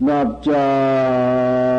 납자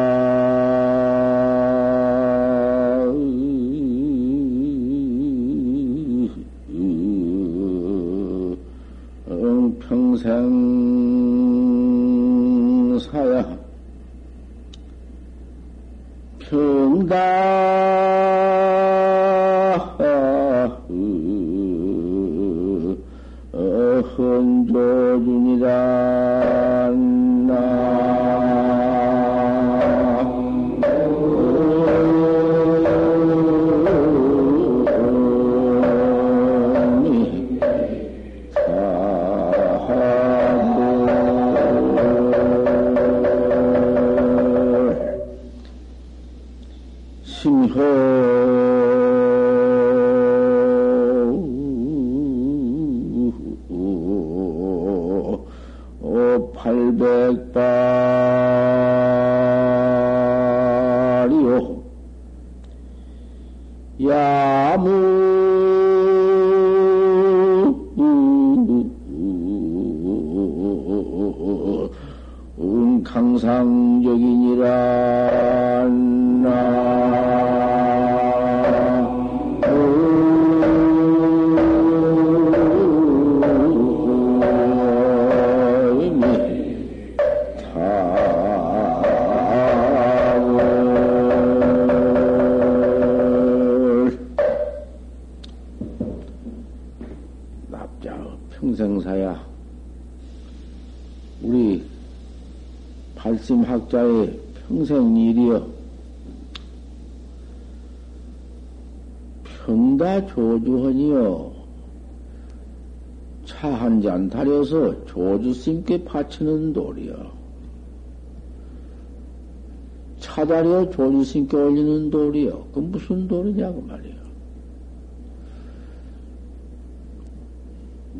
납자 평생사야. 우리 발심학자의 평생 일이여. 평다 조주헌이여. 차 한 잔 타려서 조주스님께 바치는 돌이여. 차다려 조주스님께 올리는 돌이여. 그 무슨 돌이냐고 말이여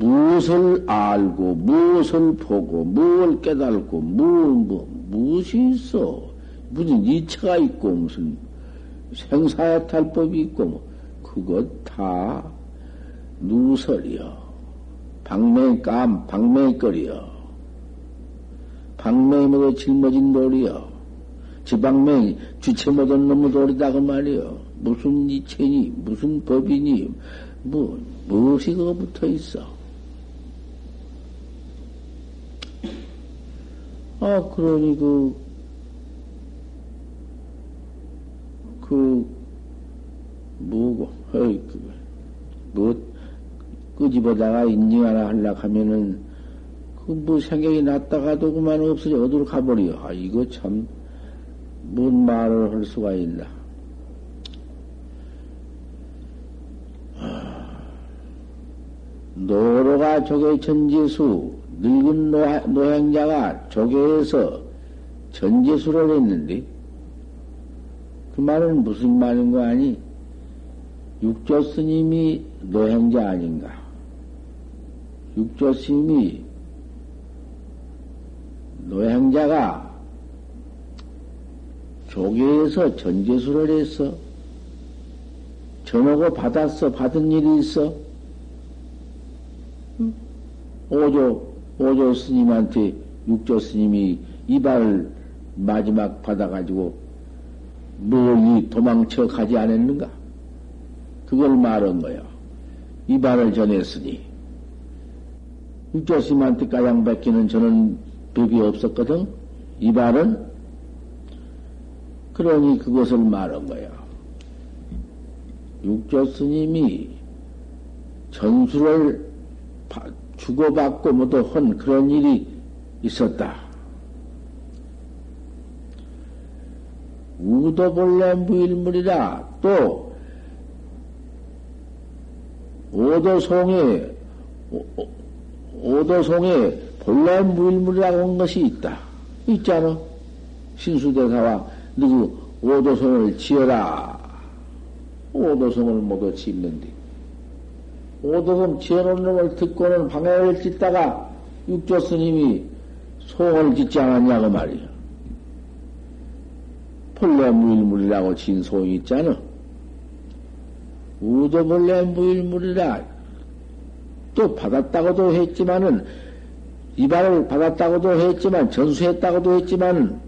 무엇을 알고, 무엇을 보고, 무엇을 깨달고, 무엇, 뭐, 무엇이 있어? 무슨 이체가 있고, 무슨 생사의 탈법이 있고, 뭐, 그것 다 누설이여. 방맹감, 방맹거리여. 모두 짊어진 돌이여. 지방맹이 주체 못한 놈의 돌이다, 그 말이여. 무슨 이체니, 무슨 법이니, 뭐, 무엇이 그거 붙어 있어? 아, 그러니 그, 그, 뭐고, 어이, 그, 뭐, 끄집어다가 인증 하나 하려고 하면은, 그 뭐 생각이 났다가도 그만 없어져, 어디로 가버려. 아, 이거 참, 뭔 말을 할 수가 있나. 노로가 저게 전지수, 늙은 노, 행자가 조계에서 전제수를 했는데, 그 말은 무슨 말인 거 아니? 육조 스님이 노행자 아닌가? 육조 스님이 노행자가 조계에서 전제수를 했어. 전하고 받았어. 받은 일이 있어. 오조 오조 스님한테 육조 스님이 이발을 마지막 받아가지고 멀리 도망쳐 가지 않았는가? 그걸 말한 거야. 이발을 전했으니 육조 스님한테 가장 뵙기는 저는 벽이 없었거든. 이발은 그러니 그것을 말한 거야. 육조 스님이 전수를 주고받고 모두 한 그런 일이 있었다. 우도 본래 무일물이라 또 오도송에 오도송에 본래 무일물이라고 한 것이 있다. 있잖아. 신수대사와 누구 오도송을 지어라. 오도송을 모두 짓는데 오도금 지어놓은 놈을 듣고는 방해를 짓다가 육조 스님이 송을 짓지 않았냐고 말이야. 본래 무일물이라고 진 송이 있잖아. 우도 본래 무일물이라 또 받았다고도 했지만은 이발을 받았다고도 했지만, 전수했다고도 했지만,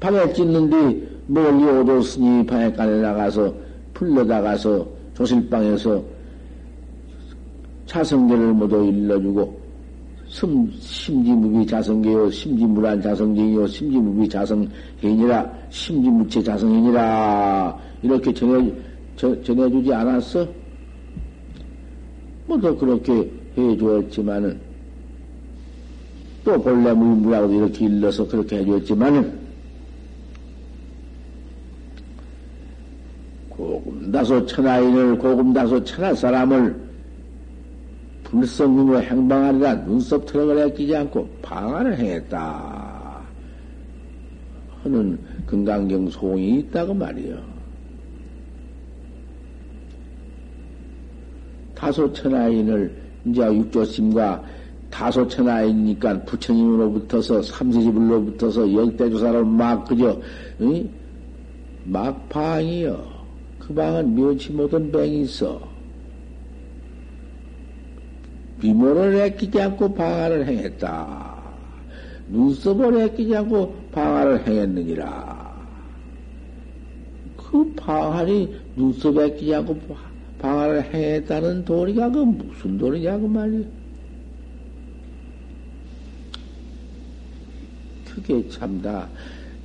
방에 찢는데 멀리 오뒀으니 방에 간에 나가서, 불러다가서 조실방에서 자성계를 모두 일러주고, 심, 심지무비 자성계요, 심지무란 자성계요, 심지무비 자성행이라, 심지무체 자성행이라, 이렇게 전해, 저, 전해주지 않았어? 뭐더 그렇게 해주었지만은, 또 본래 물무라고도 이렇게 일러서 그렇게 해주었지만은, 고금다소 천하인을, 고금다소 천하 사람을 불성님으로 행방하리라 눈썹 트럭을 끼지 않고 방안을 행했다. 하는 금강경 소이 있다고 말이요. 다소천하인을 이제 육조심과 다소천하이니까 부처님으로부터서 삼세집으로부터서 역대조사로 막 그저 응? 막 방이요. 그 방은 묘치 못한 뱅이 있어. 비모를 애끼지 않고 방화를 행했다. 눈썹을 애끼지 않고 방화를 행했느니라. 그 방화이 눈썹 애끼지 않고 방화를 행했다는 도리가 그 무슨 도리냐고 말이야. 그게 참다.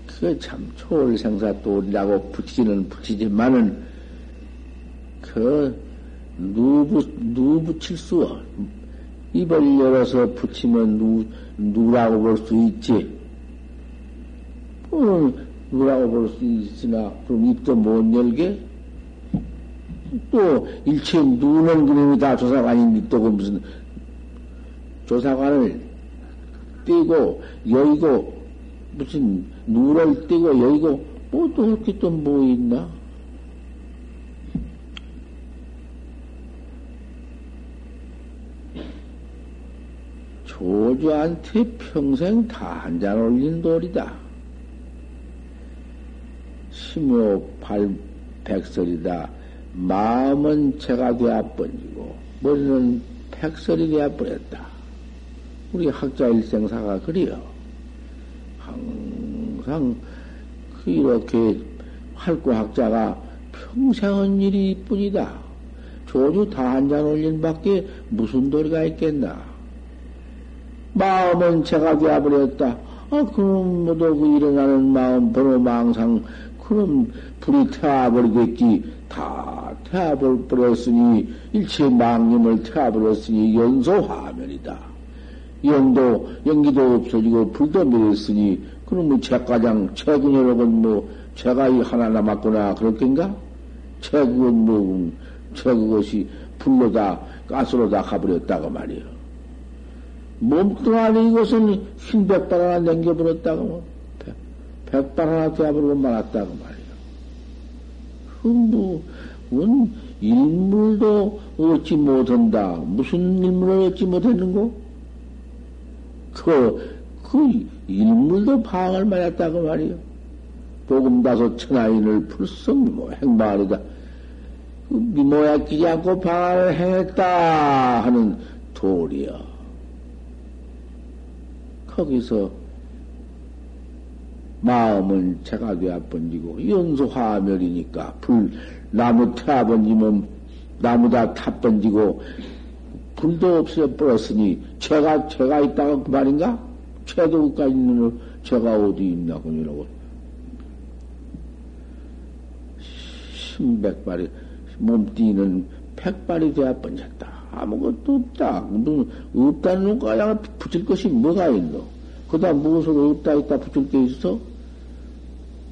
그게 참 초월생사 도리라고 붙이지는 붙이지만은 그 누부 누붙일 수 없. 입을 열어서 붙이면 누, 누라고 볼 수 있지. 어, 누라고 볼 수 있으나, 그럼 입도 못 열게? 또, 일체 누는 그림이 다 조사관인 또그 무슨, 조사관을 띄고, 여의고, 무슨, 누를 띄고, 여의고, 뭐 또 그렇게 또 뭐 있나? 조주한테 평생 다 한 잔 올린 돌이다. 심요 발백설이다. 마음은 제가 되어 번지고 머리는 백설이 되어 버렸다. 우리 학자 일생사가 그리요. 항상 그 이렇게 활구 학자가 평생은 일이 뿐이다. 조주 다 한 잔 올린 밖에 무슨 도리가 있겠나? 마음은 제가 되어버렸다. 아, 그럼 모두 그 일어나는 마음, 번호 망상, 그럼 불이 태워버리겠지. 다 태워버렸으니, 일체 망념을 태워버렸으니, 연소 화면이다. 영도, 연기도 없어지고, 불도 밀었으니, 그럼 뭐, 제가장, 최근여력은 뭐, 제가 이 하나 남았구나, 그렇겠가? 최국은 뭐, 최그것이 불로다, 가스로다 가버렸다고 말이요. 몸뚱아리 이것은 흰 백발 하나 남겨버렸다고, 뭐, 백발 하나 되어버리고 말았다고 말이야. 그, 뭐, 은 일물도 얻지 못한다. 무슨 일물을 얻지 못했는고? 그, 그 일물도 방을 맞았다고 말이요. 복음다소 천하인을 불성 뭐 행방하리다. 그 미모야 끼지 않고 방을 행했다 하는 도리여. 거기서 마음은 제가 되어 번지고 연소화멸이니까 불 나무 타 번지면 나무다 타 번지고 불도 없어 버렸으니 제가 제가 있다가 그 말인가? 최도가 있는 제가 어디 있나 그니라고 신백발이 몸띠는 백발이 되어 번졌다. 아무것도 없다. 무슨 없다는 거야 붙일 것이 뭐가 있노? 그다 무엇을 없다 있다 붙일 게 있어?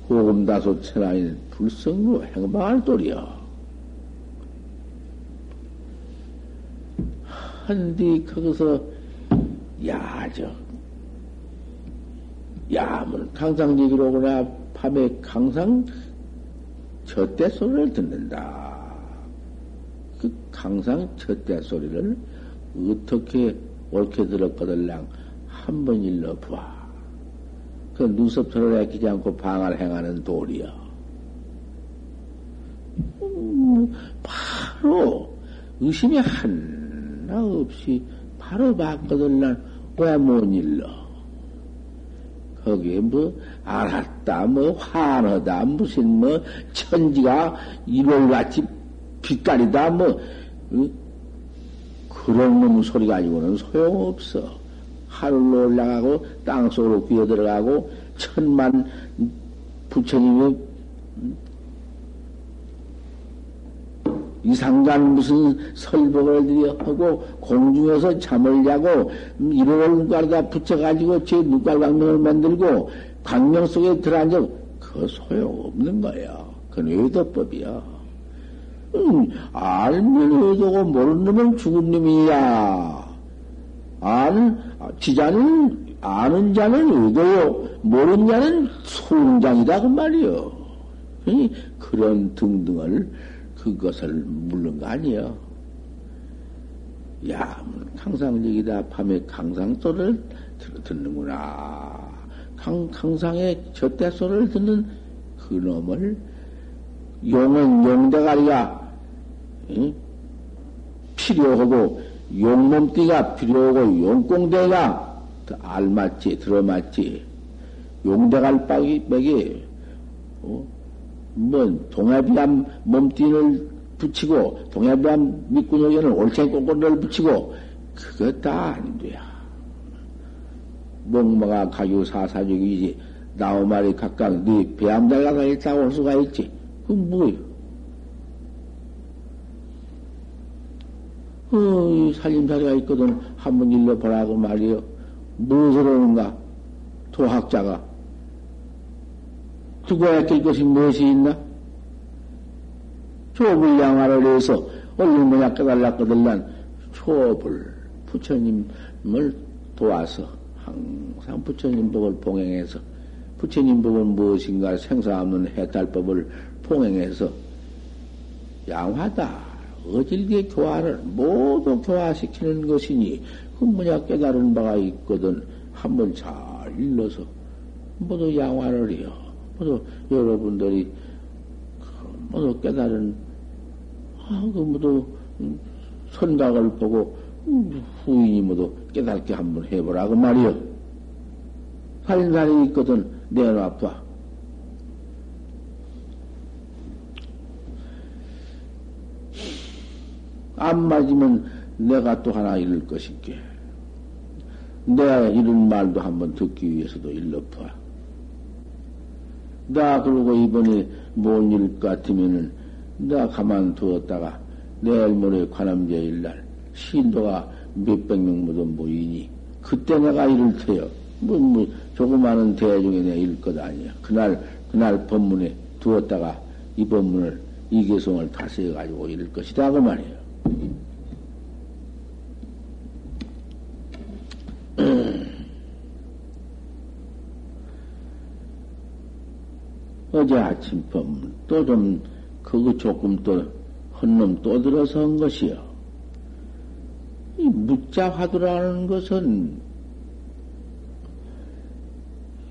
호금다소 천하인 불성로 행방할 도리야. 한디 거기서 야적 야문 강상 얘기로 오거나 밤에 강상 저 때 소리를 듣는다. 그 강상 첫대 소리를 어떻게 옳게 들었거들랑 한 번 일러 보아. 그 눈썹털을 애끼지 않고 방을 행하는 도리여. 음, 바로 의심이 하나 없이 바로 봤거들랑 왜 못 일러? 거기에 뭐, 알았다, 뭐, 환하다, 무슨 뭐, 천지가 일월같이 빛깔이다, 뭐, 그런 놈 소리 가지고는 소용없어. 하늘로 올라가고, 땅 속으로 귀어 들어가고, 천만 부처님의 이상간 무슨 설법을 드려 하고 공중에서 잠을 자고 이런 눈깔에다 붙여가지고 제 눈깔 광명을 만들고 광명 속에 들어앉아 그 소용없는 거야. 그건 의도법이야. 음, 알면 의도고 모르는 놈은 죽은 놈이야. 아는, 지자는, 아는 자는 의도요. 모르는 자는 송장이다. 그 말이요. 그런 등등을 그것을 물는 거 아니여. 야, 강상적이다. 밤에 강상소를 듣는구나. 강, 강상의 젖대소를 듣는 그 놈을 용은 용대가리가 응? 필요하고 용몸띠가 필요하고 용공대가 알맞지 들어맞지 용대갈박이 맥이 어? 뭐 동해비암 몸띠를 붙이고 동해비암 밑구녕에는 올챙이 꼬꼬리를 붙이고 그거 다 아닌데야. 목마가 가유 사사적이지 나오말이 각각 네 배암달라가 있다고 할 수가 있지. 그건 뭐예요? 어, 살림살이가 있거든. 한번 일러보라고 말이요. 무엇을 오는가? 도학자가. 두고야 낄 것이 무엇이 있나? 초불 양화를 해서 얼마나 깨달았거든 난 초불 부처님을 도와서 항상 부처님 법을 봉행해서 부처님 법은 무엇인가 생사 없는 해탈법을 봉행해서 양화다. 어질게 교화를 모두 교화시키는 것이니 그 뭐냐 깨달은 바가 있거든 한번 잘 일러서 모두 양화를 해요. 모두 여러분들이 모두 깨달은 아, 그 모두 선각을 보고 후인이 모두 깨닫게 한번 해보라고 말이요. 살인살이 있거든 내놔봐. 안 맞으면 내가 또 하나 잃을 것인게. 내가 이런 말도 한번 듣기 위해서도 일러봐. 나 그러고 이번에 뭔 일 같으면은 나 가만 두었다가 내일 모레 관암제일 날 신도가 몇백 명 모두 모이니 그때 내가 이를 테요. 뭐, 뭐, 조그마한 대중에 내가 이를 것 아니야. 그날, 그날 법문에 두었다가 이 법문을, 이 개성을 다시 해가지고 이를 것이다. 그 말이에요. 어제 아침 법문 또 좀, 그거 조금 또, 헌놈 또 들어서 한 것이요. 이 묻자화두라는 것은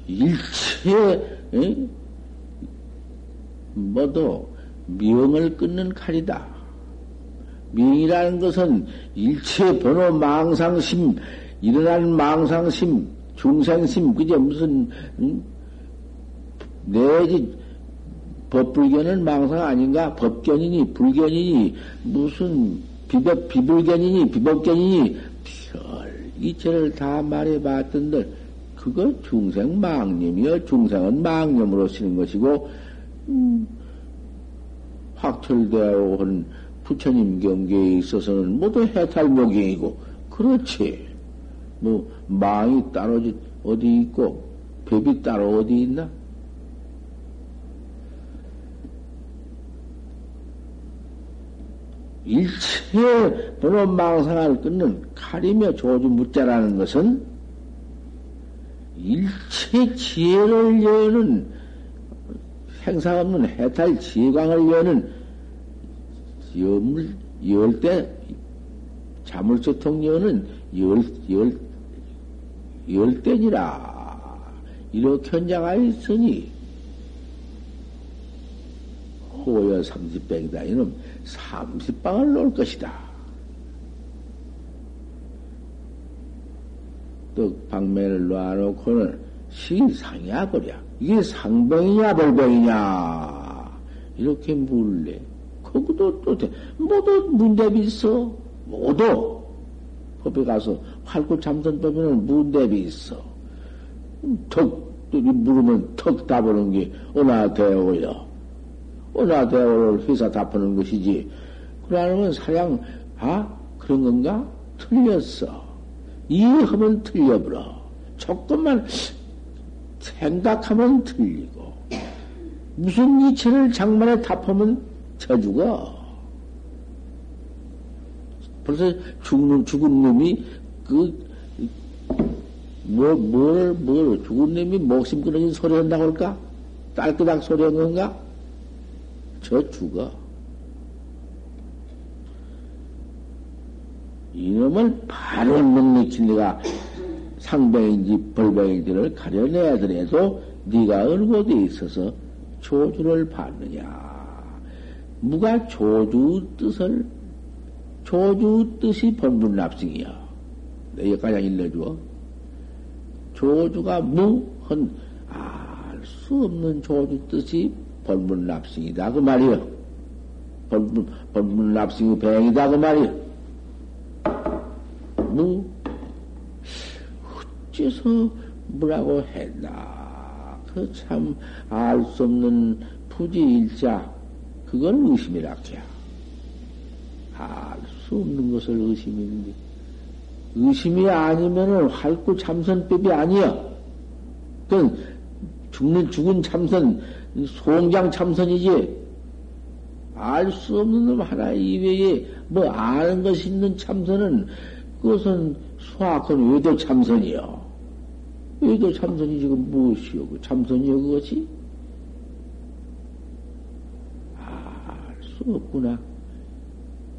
일체 에? 뭐도 명을 끊는 칼이다. 명이라는 것은 일체 번호 망상심, 일어난 망상심, 중생심, 그게 무슨 응? 내지 법불견은 망상 아닌가? 법견이니 불견이니 무슨 비법 비불견이니 비법견이니 별 이체를 다 말해봤던들 그거 중생 망념이요. 중생은 망념으로 쓰는 것이고 음, 확철되어 온 부처님 경계에 있어서는 모두 해탈묘경이고 그렇지. 뭐 망이 따로 어디 있고 법이 따로 어디 있나? 일체 번호 망상을 끊는 칼이며 조주 묻자라는 것은 일체 지혜를 여는 행사 없는 해탈 지광을 여는 열물 열대 자물쇠통 여는 열열 열대니라 이렇게 현장가 있으니 호여 삼십백이다 이놈 삼십방을 놓을 것이다. 떡 방매를 놔놓고는 시상이야 그랴. 이게 상병이냐 벌병이냐 이렇게 물래. 거기도 또 모두 문대비 있어. 모두 법에 가서 활구 참선법에는 문대비 있어. 턱 물으면 턱 답하는 게 오나대오요. 오나대오를 회사 답하는 것이지. 그러면 사양 아 그런 건가? 틀렸어. 이해하면 틀려버려. 조금만 생각하면 틀리고 무슨 이체를 장만에 답하면 쳐 죽어. 벌써 죽는 죽은 놈이 그 뭐, 뭘, 뭘, 죽은 놈이 목숨 끊어진 소리 한다고 할까? 딸끄닥 소리 한 건가? 저 죽어. 이놈을 바로 능력히 내가 상병인지 벌병인지를 가려내야 더라도 네가 곳에 있어서 조주를 받느냐. 무가 조주 뜻을 조주 뜻이 본분 납승이야. 여기까지 일러줘. 조주가 무헌 알수 없는 조주 뜻이 본분 납승이다 그 말이여. 본분 본분 납승이 배행이다 그 말이여. 무 어째서 뭐라고 했나? 그 참 알 수 없는 부지일자 그걸 의심이라 해야. 알 수 없는 것을 의심인데 의심이 아니면은 활구 참선법이 아니야. 그건 죽는 죽은 참선 송장 참선이지. 알 수 없는 놈 하나 이외에 뭐 아는 것이 있는 참선은 그것은 수학은 외도 참선이요. 외도 참선이 지금 무엇이요? 그 참선이요 그것이? 알 수 없구나.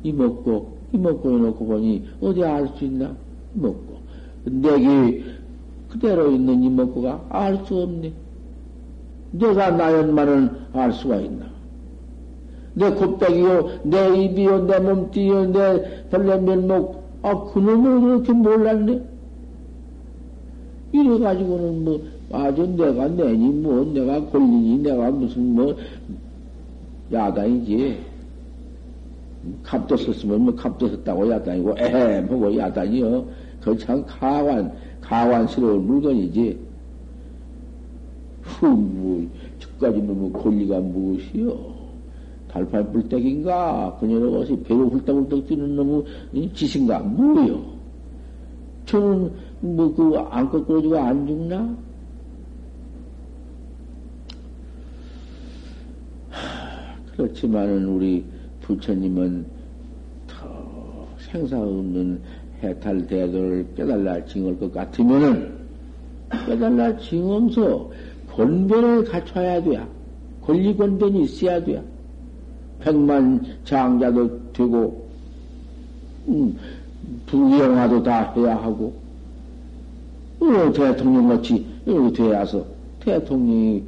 이먹고 이먹고 해놓고 보니 어디 알 수 있나? 먹고 내기 그대로 있는 이먹고가 알 수 없네. 내가 나연만은 알 수가 있나? 내 곱빼기요, 내 입이요, 내 몸띠요, 내 벌레 면목, 아, 그놈을 그렇게 몰랐네? 이래가지고는 뭐, 아주 내가 내니, 뭐, 내가 권리니, 내가 무슨 뭐, 야단이지. 갑도 썼으면 뭐 갑도 썼다고 야단이고 에헤 뭐고 야단이요. 그참 가관 가관스러운 물건이지. 후뭐 저까지 뭐 권리가 무엇이요? 달판 뿔떼기인가? 그녀는 어서 배로 훌떡훌떡 뛰는 놈의 지신가? 뭐요? 저는 뭐 그안 거꾸러지고 안 죽나? 그렇지만은 우리 부처님은 더 생사 없는 해탈 대도를 깨달라 징할 것 같으면은 깨달라 징하면서 권변을 갖춰야 돼야. 권리 권변이 있어야 돼야. 백만 장자도 되고, 음, 부영화도 다 해야 하고, 어, 대통령 같이 여기 되어서 대통령이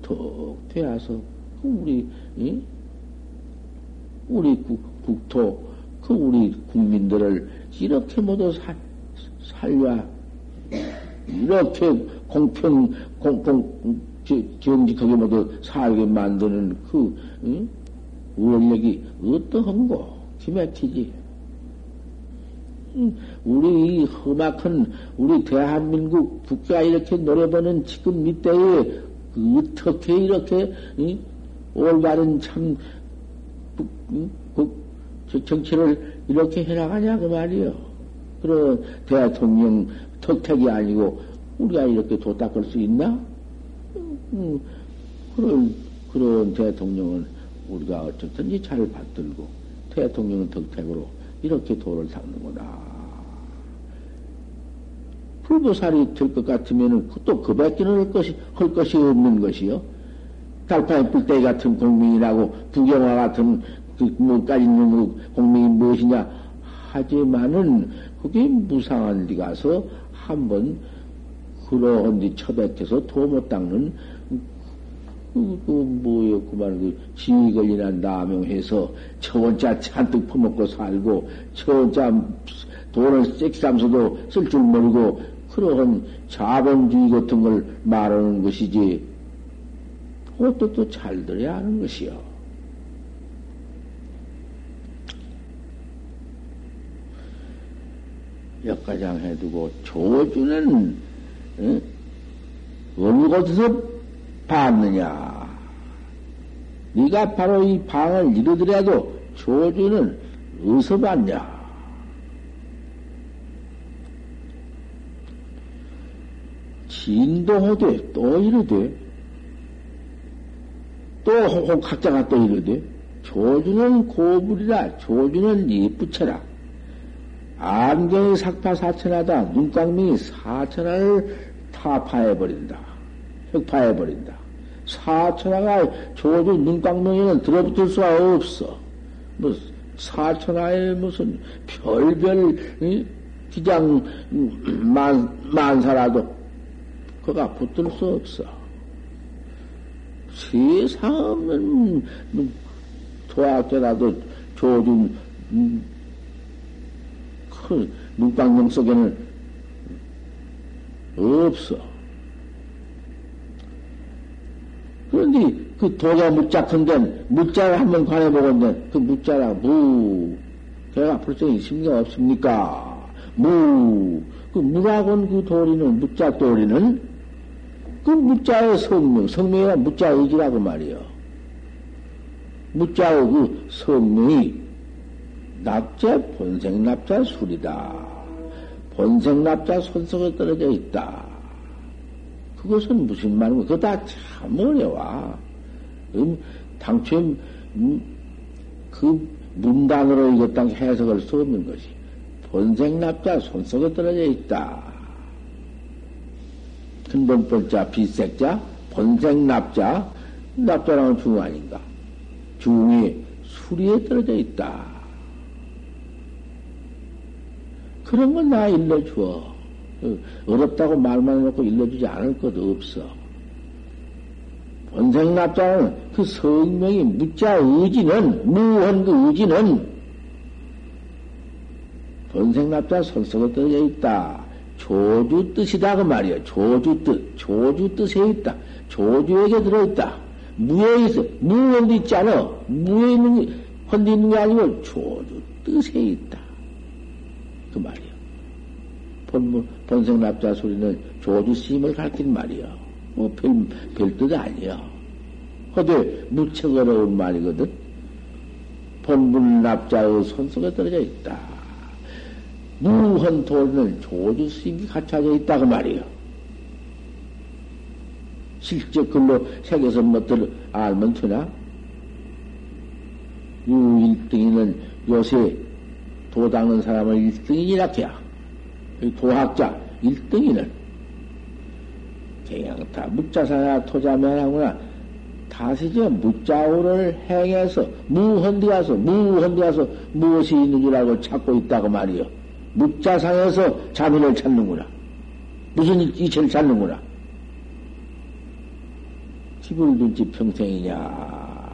톡 되어서 우리, 응? 우리 국토, 그 우리 국민들을 이렇게 모두 살, 살려, 이렇게 공평, 공평, 정직하게 모두 살게 만드는 그, 응? 원력이 어떠한고? 기맥히지. 우리 이 험악한 우리 대한민국 국가 이렇게 노래보는 지금 이때에 어떻게 이렇게 응? 올바른 참 그 정치를 이렇게 해나가냐 그 말이요. 그런 대통령 턱택이 아니고 우리가 이렇게 도 닦을 수 있나? 음, 그런 그런 대통령은 우리가 어쨌든지 차를 받들고 대통령은 덕택으로 이렇게 도를 닦는구나. 불보살이 될 것 같으면은 또 그밖에 는 할 것이 할 것이 없는 것이요. 달파의 뿔떼기 같은 공민이라고 부경화 같은 그 뭐까지 놈으로 공명이 무엇이냐? 하지만은 그게 무상한 데 가서 한번 그러한 데 처박혀서 도 못 닦는 그, 그, 뭐요, 그만, 그, 지위 걸리나 남용해서, 저 혼자 잔뜩 퍼먹고 살고, 저 혼자 돈을 섹삼서도 쓸 줄 모르고, 그러한 자본주의 같은 걸 말하는 것이지, 그것도 또 잘 들어야 하는 것이요. 역가장 해두고, 조주는, 응? 어느 곳에서 봤느냐? 네가 바로 이 방을 이루더라도 조주는 어디서 봤냐? 진도호되 또 이르되 또 각자가 또 이르되 조주는 고불이라 조주는 이쁘쳐라. 안경이 삭파 사천하다 눈깡명이 사천하를 타파해버린다. 혁파해버린다. 사천하가 조주 눈깡명에는 들어붙을 수가 없어. 뭐 사천하에 무슨 별별 기장 만, 만사라도 그가 붙을 수 없어. 세상은 도학교라도 조준 큰 눈광명 속에는 없어. 그런데 그 도자 묻자 큰데 묻자를 한번 관해보건데 그 묻자라 무 걔가 벌써 있습니까 없습니까? 무 그 무라곤 그 도리는 묻자 도리는 그 무자의 성명, 성명이 무자 의지라고 말이요. 무자의 그 성명이 납자, 본생 납자 술이다. 본생 납자 손석에 떨어져 있다. 그것은 무슨 말인가? 그거 다 참 어려워. 음, 당초에, 음, 그 문단으로 이것 당 해석할 수 없는 것이. 본생 납자 손석에 떨어져 있다. 근본본자, 비색자, 본생납자, 납자라는 중 아닌가? 중이 수리에 떨어져 있다. 그런 건 나 일러주어. 어렵다고 말만 해놓고 일러주지 않을 것도 없어. 본생납자는 그 성명이 무자 의지는, 무한 그 의지는 본생납자 손속에 떨어져 있다. 조주 뜻이다 그 말이야. 조주 뜻, 조주 뜻에 있다. 조주에게 들어있다. 무에 있어. 무언도 있지 않아. 무에 있는 게, 헌데 있는 게 아니고 조주 뜻에 있다. 그 말이야. 본문, 본생납자 소리는 조주 스님을 가르친 말이야. 뭐, 별, 별뜻 아니야. 허대 무척 어려운 말이거든. 본문 납자의 손속에 떨어져 있다. 무한 도리는 조주 스님이 갖춰져 있다고 말이요. 실제 글로 새겨서 뭐들 알면 되나? 유 1등이는 요새 도당은 사람을 1등이라 해야. 도학자 1등이는 그냥 다 묻자사야 토자면하구나. 다시 저 무자오를 행해서 무헌디 가서 무헌디 가서 무엇이 있는 줄 알고 찾고 있다고 말이요. 묵자상에서 자민을 찾는구나. 무슨 이체를 찾는구나. 집을 둔지 평생이냐.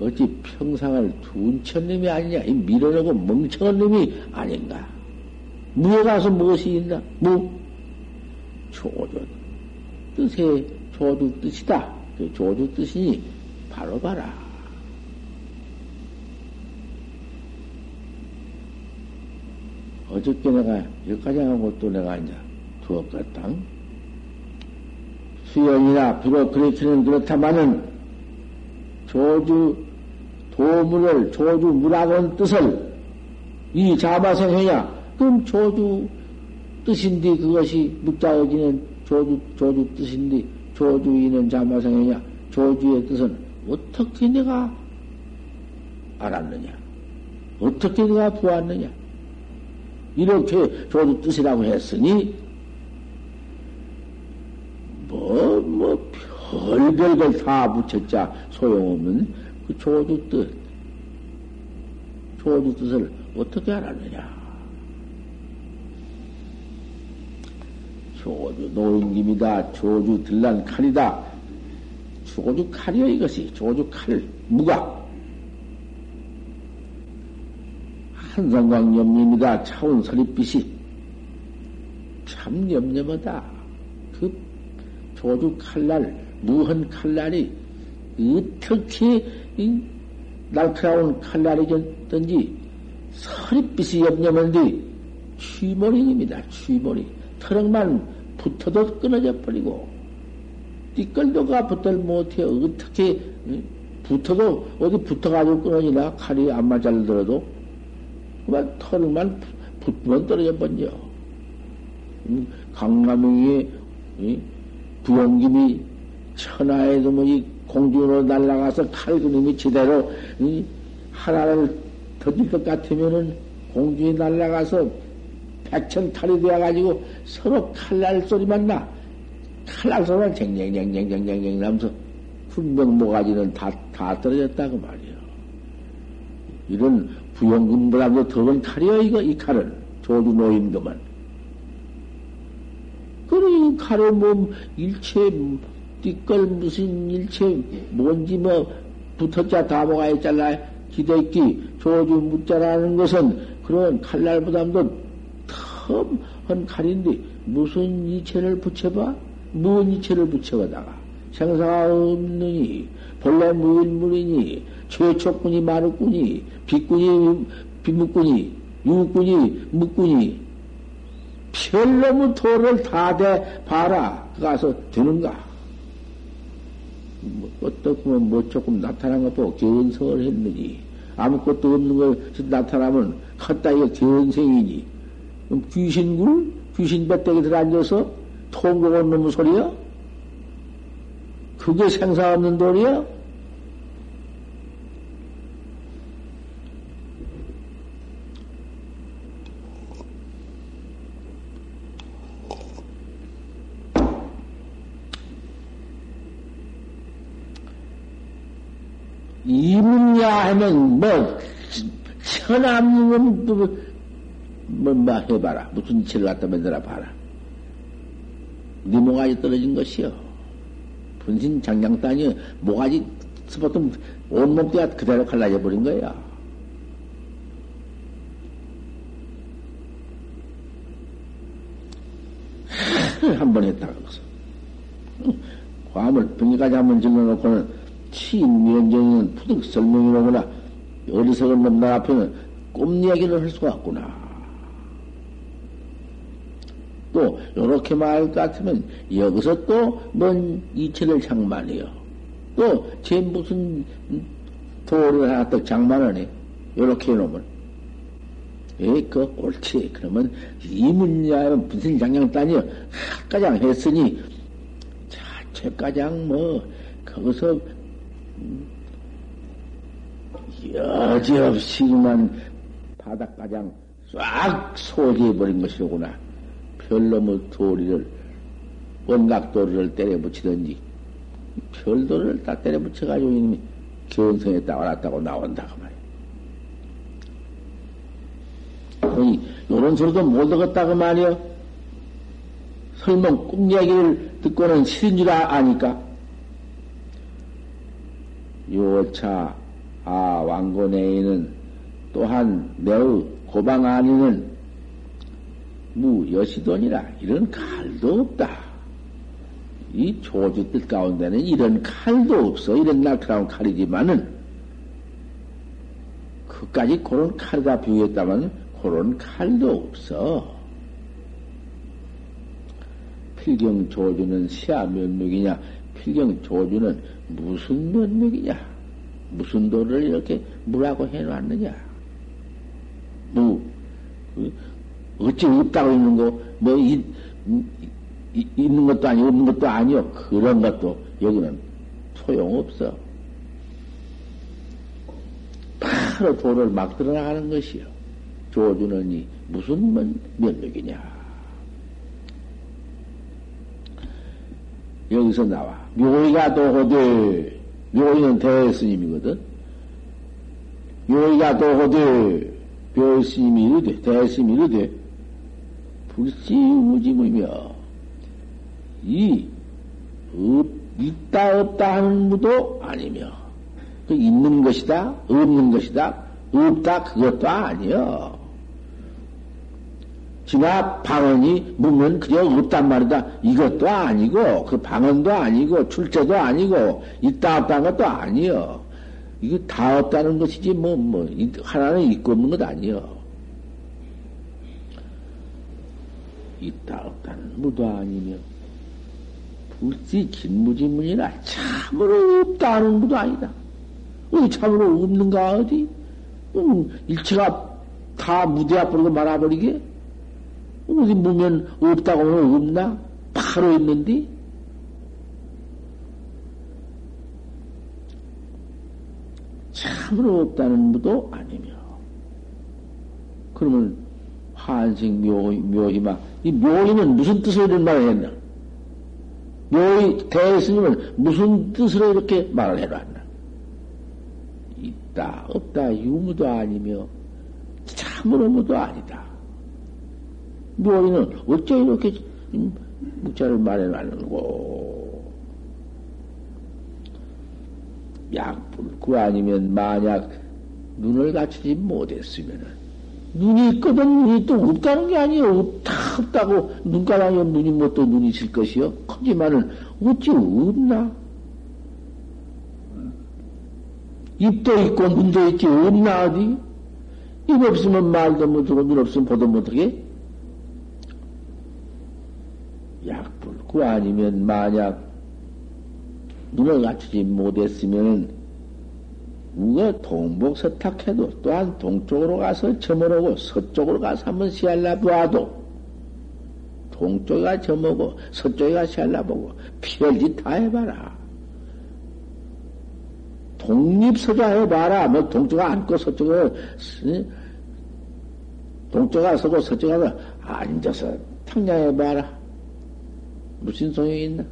어찌 평상을 둔천 놈이 아니냐. 이 밀어내고 멍청한 놈이 아닌가. 무에 가서 무엇이 있나? 무. 조조 뜻의 조주 뜻이다. 그 조주 뜻이니 바로 봐라. 어저께 내가 여기까지 하고 또 내가 이제 두었겠다. 수연이나 비록 그렇기는 그렇다마는 조주 도물을 조주 무라고는 뜻을 이 자바생해야 그럼 조주 뜻인데 그것이 묵자어지는 조주 조주 뜻인데 조주인은 자바생해야 조주의 뜻은 어떻게 내가 알았느냐? 어떻게 내가 보았느냐? 이렇게 조주 뜻이라고 했으니, 뭐, 뭐, 별별 걸다 붙였자 소용없는 그 조주 뜻. 조주 뜻을 어떻게 알았느냐. 조주 노인김이다. 조주 들란 칼이다. 조주 칼이요, 이것이. 조주 칼, 무각. 한성광염림이다 차운 서릿빛이 참 염려하다. 그 조주 칼날, 무한 칼날이 어떻게 날카로운 칼날이든지 서리빛이 염려한디 취머리입니다. 취머리. 트럭만 붙어도 끊어져 버리고 띠끌도가 붙들 못해 어떻게 붙어도 어디 붙어가지고 끊어지나 칼이 안 맞아들어도 그만 털만 붙으면 떨어져 버려. 강남용이 부용김이 천하에도 뭐이 공중으로 날아가서 칼 그림이 제대로 하나를 터질 것 같으면은 공중에 날아가서 백천 칼이 되어가지고 서로 칼날 소리만 나. 칼날 소리만 쟁쟁쟁쟁쟁쟁쟁 나면서 분명 모가지는 다, 다 떨어졌다고 말이야. 이런 부용금보다도 더운 칼이여, 이거, 이 칼은. 조주 노인 것만. 그래, 칼에 뭐, 일체, 띠끌 무슨 일체, 뭔지 뭐, 붙었자 다 모가에 잘라, 기대기, 조주 묻자라는 것은 그런 칼날보다도 험한 칼인데, 무슨 이체를 붙여봐? 무슨 이체를 붙여가다가. 생사가 없느니, 본래 무일물이니, 최초꾼이 마루꾼이, 빗꾼이, 빗묵꾼이, 유꾼이, 묵꾼이, 별놈의 도를 다대 봐라. 가서 되는가? 뭐, 어떻게 뭐 조금 나타난 것 보고 견성을 했느니, 아무것도 없는 걸 나타나면 컸다 이거 견생이니, 귀신굴? 귀신 배때기 들어앉아서 통곡한 놈의 소리야? 그게 생사 없는 돌이야? 이문야 하면 뭐 천암님은 뭐, 뭐, 뭐 해봐라. 무슨 짓을 갖다 만들어 봐라. 네 모가지 떨어진 것이요 분신 장량단이 모가지 스포tum 온몸띠가 그대로 갈라져 버린 거야. 한 번 했다가 그래서 과음을 병기까지 한 번 질러놓고는 치인위원정은 푸득 설명이로구나 어리석은 놈 나 앞에는 꿈 이야기를 할 수가 없구나. 또 요렇게 말할 것 같으면 여기서 또 뭔 이체를 장만해요. 또제 무슨 도를 하나 또 장만하네. 요렇게 해놓으면. 에, 그 옳지. 그러면 이문야는 무슨 장량단이요. 가장 했으니 자체가장 뭐 거기서 여지없이만 바닥가장 싹 소지해버린 것이로구나. 별놈의 도리를, 원각도리를 때려붙이든지, 별도를 다 때려붙여가지고 이놈이 견성했다, 알았다고 나온다, 그 말이야. 요런 소리도 못 듣었다, 그 말이야. 설명 꿈 얘기를 듣고는 싫은 줄 아, 아니까. 요차, 아, 왕고 내에는 또한 매우 고방 안에는 무여시돈이라 이런 칼도 없다. 이 조주 뜻 가운데는 이런 칼도 없어. 이런 날카로운 칼이지만은 그까지 그런 칼이다 비유했다면 그런 칼도 없어. 필경 조주는 시야 면목이냐? 필경 조주는 무슨 면목이냐? 무슨 도를 이렇게 무라고 해놨느냐? 무, 그 어찌 없다고 있는 거, 뭐, 이, 이, 있는 것도 아니고 없는 것도 아니요. 그런 것도 여기는 소용없어. 바로 도를 막 들어나가는 것이요. 조주는 이 무슨 면, 면목이냐. 여기서 나와. 묘의가 도호대. 묘의는 대스님이거든. 묘의가 도호대. 묘스님이 이르되, 대스님이 이르되, 불시무지무며 이 없, 있다 없다 하는 무도 아니며 그 있는 것이다 없는 것이다 없다 그것도 아니여 지나 방언이 묻면 그저 없단 말이다. 이것도 아니고, 그 방언도 아니고, 출제도 아니고, 있다 없다는 것도 아니여. 이거 다 없다는 것이지, 뭐, 뭐, 하나는 있고 없는 것 아니여. 있다 없다는 무도 아니며, 불지 긴무지문이나 참으로 없다는 무도 아니다. 어, 참으로 없는가, 어디? 음, 일체가 다 무대 앞으로 말아버리게? 어디 보면 없다고 하면 없나? 바로 있는데? 참으로 없다는 무도 아니며. 그러면 환생 묘, 묘희마. 이 묘희는 무슨 뜻으로 이런 말을 했나? 묘희 대스님은 무슨 뜻으로 이렇게 말을 해놨나? 있다, 없다, 유무도 아니며, 참으로 무도 아니다. 묘희는 어째 이렇게 무자를 말해놨는고? 약불, 그 아니면 만약 눈을 갖추지 못했으면은, 눈이 있거든 눈이 또 없다는 게 아니에요. 없다, 없다고 눈가랑이 눈이 뭐 또 눈이 있을 것이요. 하지만은 어찌 없나? 입도 있고 눈도 있지 없나 어디? 입 없으면 말도 못하고 눈 없으면 보도 못하게? 약불 그 아니면 만약 눈을 갖추지 못했으면은 우가 동북 서탁해도 또한 동쪽으로 가서 저물어고 서쪽으로 가서 한번 시알라 보아도 동쪽에 저먹고 서쪽에 가서 시알라 보고 별짓 다 해봐라. 독립서자 해봐라. 뭐 동쪽에 앉고 서쪽에 동쪽에 서고 가서 앉아서 탕량해봐라. 무슨 소용이 있나?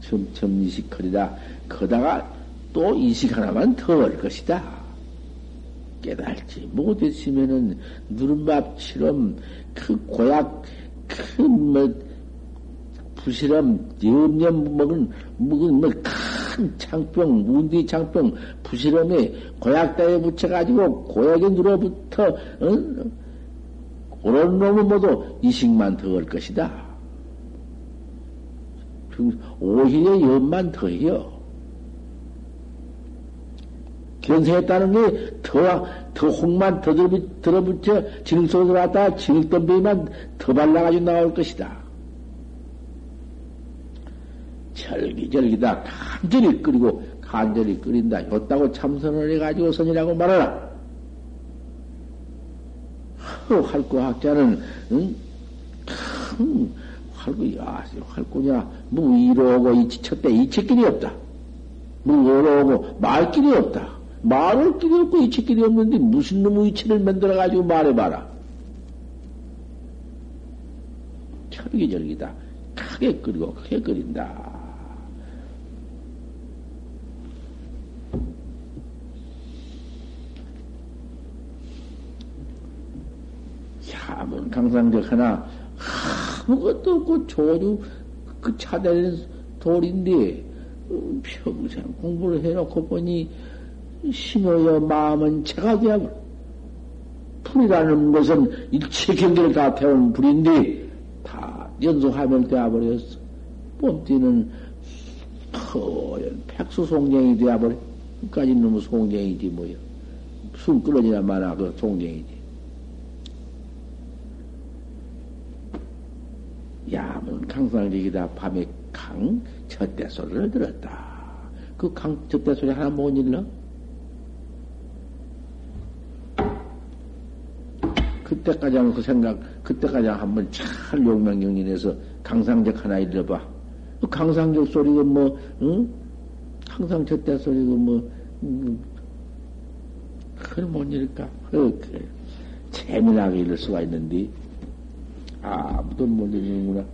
점점 이식거리다. 거다가 또 이식 하나만 더 할 것이다. 깨달지 못했으면은 누른밥처럼 그 고약 큰뭐 부실함 염염 먹은 먹은 뭐큰 창병 문디 창병 부실함에 고약 따에 붙여가지고 고약에 누러붙어 어? 그런 놈은 모두 이식만 더할 것이다. 오히려 염만 더해요. 견성했다는 게 더, 더 홍만 더 들어붙여 진흙 속에 들어갔다가 진흙 덤비만 더 발라가지고 나올 것이다. 절기절기다. 간절히 끓이고 간절히 끓인다. 였다고 참선을 해가지고 선이라고 말하라. 할거 학자는, 응? 큰, 할거, 야, 할거냐. 뭐, 이러고, 이 지쳤대. 이치길이 없다. 뭐, 이러고, 말길이 없다. 말할 길이 없고 이치 길이 없는데 무슨 놈의 이치를 만들어가지고 말해봐라. 철기절기다. 크게 끓이고 크게 끓인다. 야문 강상적 하나 아무것도 없고 조주 그 차대는 돌인데 평생 공부를 해놓고 보니 심어여 마음은 채가 되어버려. 불이라는 것은 일체 경계를 다 태운 불인데 다 연속하면 되어버렸어. 뽐띠는 허연 백수 송쟁이 되어버려. 끝까지 너무 송쟁이지 뭐야. 숨 끊어지나 마나 그 송쟁이지. 야문 강상리기다 밤에 강 젖대 소리를 들었다. 그 강 젖대 소리 하나 못 일러? 그때까지 하면 그 생각, 그때까지 한번 잘 용맹경진해서 강상적 하나 일러봐. 그 강상적 소리가 뭐, 응? 항상 저때 소리가 뭐, 음, 그걸 못 일까? 그, 그래. 재미나게 일을 수가 있는데, 아무도 못 일는구나.